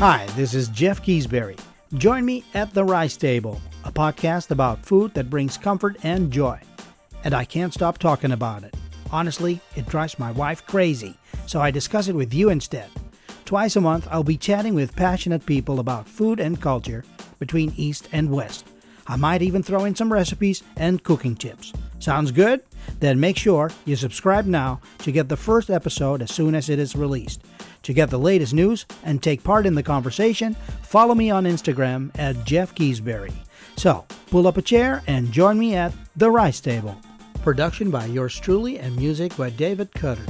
Hi, this is Jeff Keasberry. Join me at The Rice Table, a podcast about food that brings comfort and joy. And I can't stop talking about it. Honestly, it drives my wife crazy, so I discuss it with you instead. Twice a month, I'll be chatting with passionate people about food and culture between East and West. I might even throw in some recipes and cooking tips. Sounds good? Then make sure you subscribe now to get the first episode as soon as it is released. To get the latest news and take part in the conversation, follow me on Instagram at Jeff Keasberry. So, pull up a chair and join me at The Rice Table. Production by yours truly and music by David Cutter.